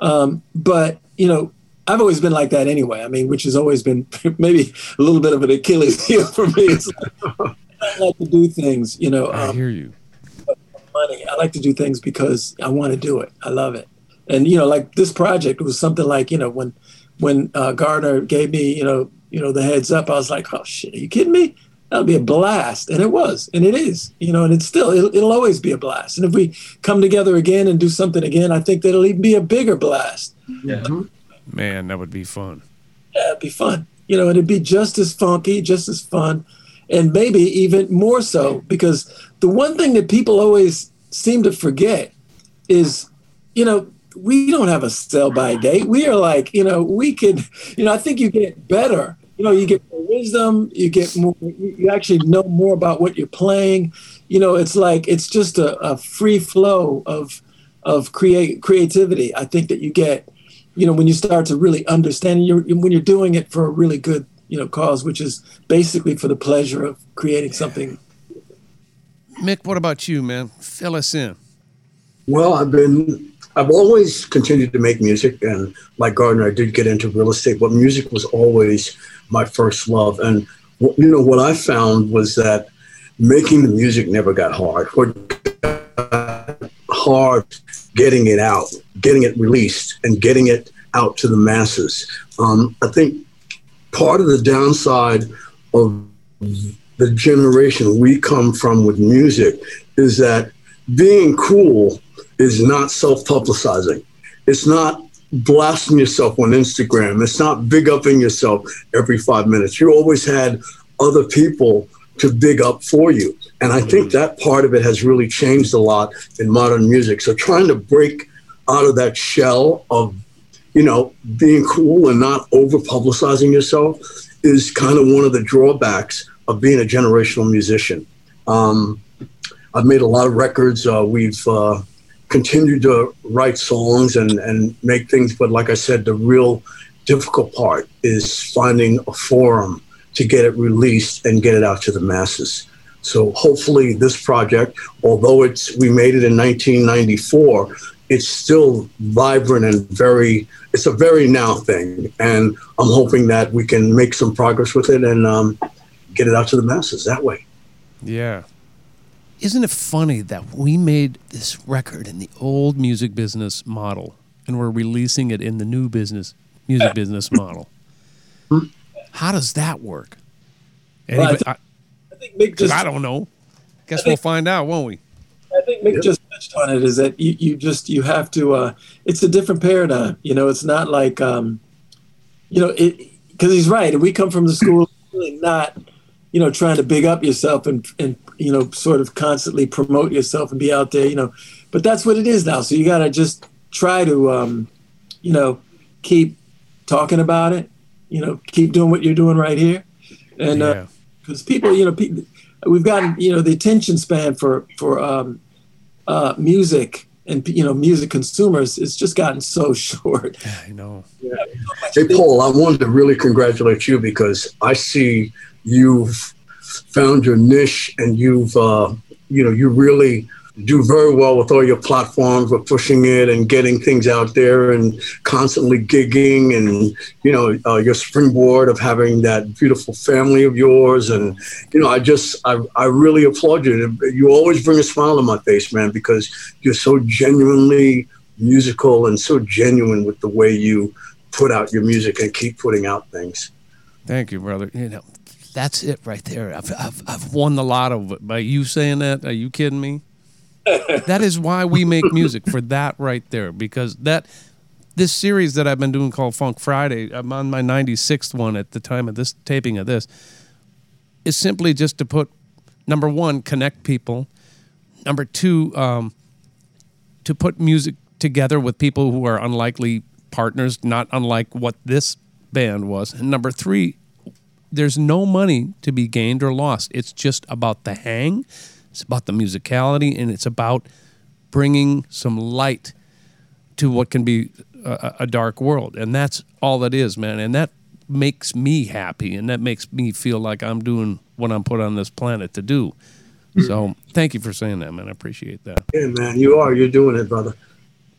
um, but you know. I've always been like that anyway. I mean, which has always been maybe a little bit of an Achilles heel for me. It's like, I like to do things, you know. I Um, hear you. money. I like to do things because I want to do it. I love it. And you know, like this project was something like you know when when uh, Gardner gave me you know you know the heads up, I was like, oh shit, are you kidding me? That'll be a blast, and it was, and it is, you know, and it's still it'll, it'll always be a blast. And if we come together again and do something again, I think that'll even be a bigger blast. Yeah. Mm-hmm. Man, that would be fun. Yeah, it'd be fun, you know, and it'd be just as funky, just as fun, and maybe even more so because the one thing that people always seem to forget is, you know, we don't have a sell by date. We are like, you know, we could, you know, I think you get better. You know, you get more wisdom. You get more. You you actually know more about what you're playing. You know, it's like it's just a, a free flow of of create creativity. I think that you get, you know, when you start to really understand. You're when you're doing it for a really good, you know, cause, which is basically for the pleasure of creating something Mick, what about you, man? Fill us in. Well, I've been, I've always continued to make music, and like Gardner, I did get into real estate, but music was always my first love. And you know what I found was that making the music never got hard. What got hard getting it out, getting it released, and getting it out to the masses. Um, I think part of the downside of the generation we come from with music is that being cool is not self-publicizing. It's not blasting yourself on Instagram. It's not big upping yourself every five minutes. You always had other people to big up for you. And I think that part of it has really changed a lot in modern music. So trying to break out of that shell of, you know, being cool and not over publicizing yourself is kind of one of the drawbacks of being a generational musician. Um, I've made a lot of records. Uh, we've uh, continued to write songs and, and make things. But like I said, the real difficult part is finding a forum to get it released and get it out to the masses. So hopefully this project, although it's we made it in 1994, it's still vibrant and very it's a very now thing. And I'm hoping that we can make some progress with it and um, get it out to the masses that way. Yeah. Isn't it funny that we made this record in the old music business model and we're releasing it in the new business music business model? How does that work? Well, I Anybody, think- I, I think Mick just I don't know. Guess I we'll find out, won't we? I think Mick just touched on it is that you, you just you have to uh it's a different paradigm. You know, it's not like um you know, it because he's right. We come from the school really not, you know, trying to big up yourself and and you know, sort of constantly promote yourself and be out there, you know. But that's what it is now. So you gotta just try to um, you know, keep talking about it, you know, keep doing what you're doing right here. And uh, yeah. because people, you know, people, we've gotten, you know, the attention span for for um, uh, music and you know music consumers it's just gotten so short. I know. Hey, Paul, I wanted to really congratulate you because I see you've found your niche and you've, uh, you know, you really do very well with all your platforms with pushing it and getting things out there and constantly gigging and, you know, uh, your springboard of having that beautiful family of yours. And, you know, I just, I, I really applaud you. You always bring a smile on my face, man, because you're so genuinely musical and so genuine with the way you put out your music and keep putting out things. Thank you, brother. You know, that's it right there. I've, I've, I've won the lotto by you saying that. Are you kidding me? that is why we make music for that right there because that this series that I've been doing called Funk Friday, I'm on my 96th one at the time of this taping of this, is simply just to put number one, connect people. Number two, um, to put music together with people who are unlikely partners, not unlike what this band was. And number three, there's no money to be gained or lost. It's just about the hang, it's about the musicality, and it's about bringing some light to what can be a, a dark world, and that's all that is, man. And that makes me happy, and that makes me feel like I'm doing what I'm put on this planet to do. So, thank you for saying that, man. I appreciate that. Yeah, man, you are. You're doing it, brother.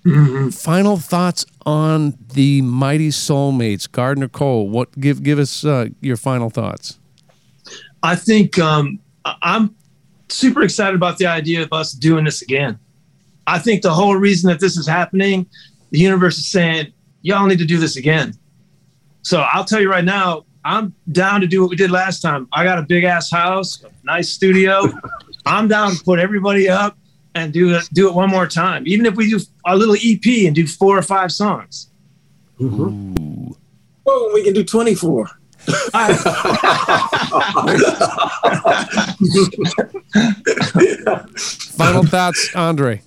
Final thoughts on the mighty soulmates, Gardner Cole. What give give us uh, your final thoughts? I think um, I'm super excited about the idea of us doing this again. I think the whole reason that this is happening, the universe is saying, y'all need to do this again. So I'll tell you right now, I'm down to do what we did last time. I got a big ass house, a nice studio. I'm down to put everybody up and do it do it one more time. Even if we do a little EP and do four or five songs. Well, we can do 24. Final thoughts, Andre.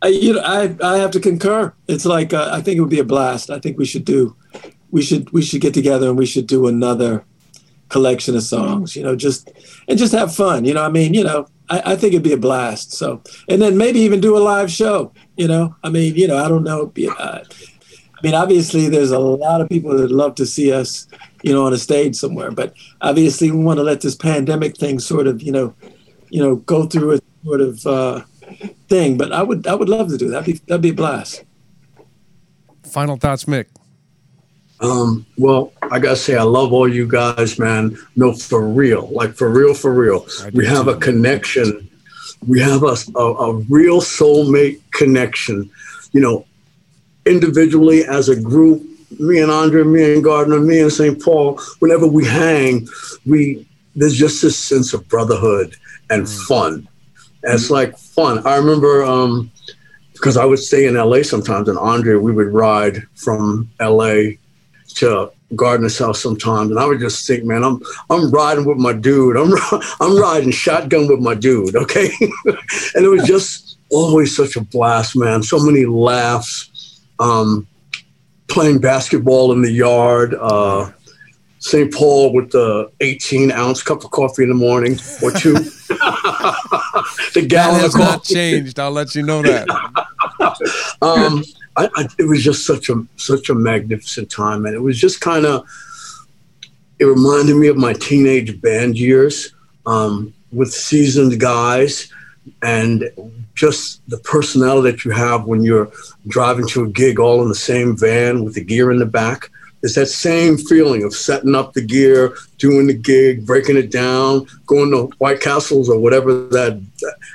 I, you know, I, I have to concur. It's like uh, I think it would be a blast. I think we should do, we should we should get together and we should do another collection of songs. You know, just and just have fun. You know, I mean, you know, I, I think it'd be a blast. So, and then maybe even do a live show. You know, I mean, you know, I don't know. Be, uh, I mean, obviously, there's a lot of people that love to see us, you know, on a stage somewhere. But obviously, we want to let this pandemic thing sort of, you know, you know, go through a sort of uh, thing. But I would, I would love to do that. That'd be, that'd be a blast. Final thoughts, Mick. Um, well, I gotta say, I love all you guys, man. No, for real, like for real, for real. We have a connection. We have a, a, a real soulmate connection. You know, individually as a group, me and Andre, me and Gardner, me and St. Paul. Whenever we hang, we there's just this sense of brotherhood and fun. And it's like fun. I remember um, because I would stay in LA sometimes, and Andre, we would ride from LA to Gardner's house sometimes, and I would just think, man, I'm I'm riding with my dude. I'm I'm riding shotgun with my dude. Okay, and it was just always such a blast, man. So many laughs. Um, playing basketball in the yard. Uh, St. Paul with the 18 ounce cup of coffee in the morning or two. the That gallon has of not changed. I'll let you know that. um, I, I, it was just such a such a magnificent time, and it was just kind of. It reminded me of my teenage band years um, with seasoned guys, and just the personnel that you have when you're driving to a gig, all in the same van with the gear in the back. It's that same feeling of setting up the gear, doing the gig, breaking it down, going to White Castles or whatever that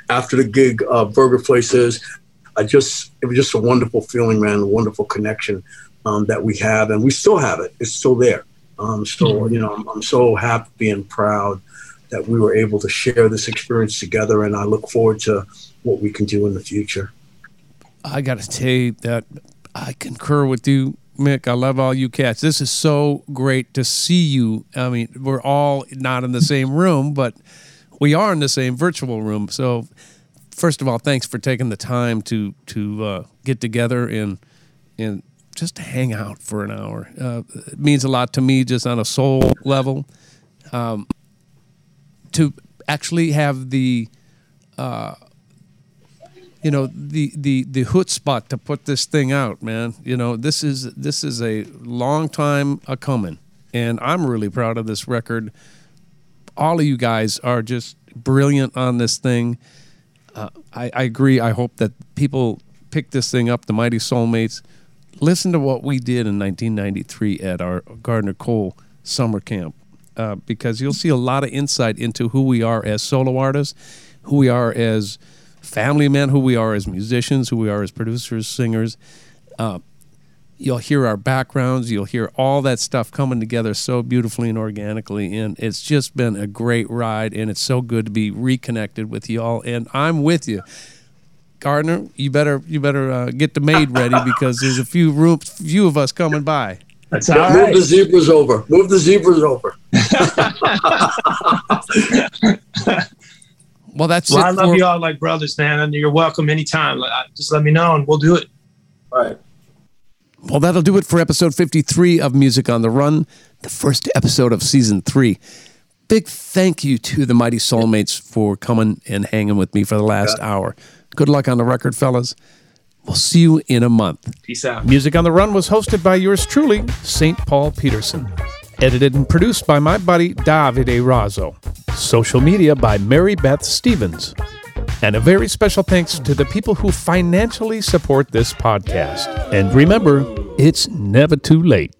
after the gig uh, burger place is. I just it was just a wonderful feeling, man, a wonderful connection um, that we have, and we still have it. It's still there. Um, so you know, I'm, I'm so happy and proud that we were able to share this experience together, and I look forward to what we can do in the future. I got to say that I concur with you, Mick. I love all you cats. This is so great to see you. I mean, we're all not in the same room, but we are in the same virtual room. So, first of all, thanks for taking the time to to uh, get together and and just hang out for an hour. Uh, it means a lot to me, just on a soul level. Um, to actually have the you know the the the hoot spot to put this thing out man you know this is this is a long time a coming and i'm really proud of this record all of you guys are just brilliant on this thing uh, I, I agree i hope that people pick this thing up the mighty soulmates listen to what we did in 1993 at our gardner cole summer camp uh, because you'll see a lot of insight into who we are as solo artists who we are as family men, who we are as musicians, who we are as producers, singers. Uh, you'll hear our backgrounds. You'll hear all that stuff coming together so beautifully and organically. And it's just been a great ride. And it's so good to be reconnected with y'all. And I'm with you. Gardner, you better you better uh, get the maid ready because there's a few rooms, few of us coming by. That's all Move right. the zebras over. Move the zebras over. Well, that's Well, it I love for- you all like brothers, man, and you're welcome anytime. Just let me know, and we'll do it. All right. Well, that'll do it for episode 53 of Music on the Run, the first episode of season three. Big thank you to the Mighty Soulmates for coming and hanging with me for the last hour. Good luck on the record, fellas. We'll see you in a month. Peace out. Music on the Run was hosted by yours truly, St. Paul Peterson. Edited and produced by my buddy Davide Razzo. Social media by Mary Beth Stevens. And a very special thanks to the people who financially support this podcast. And remember, it's never too late.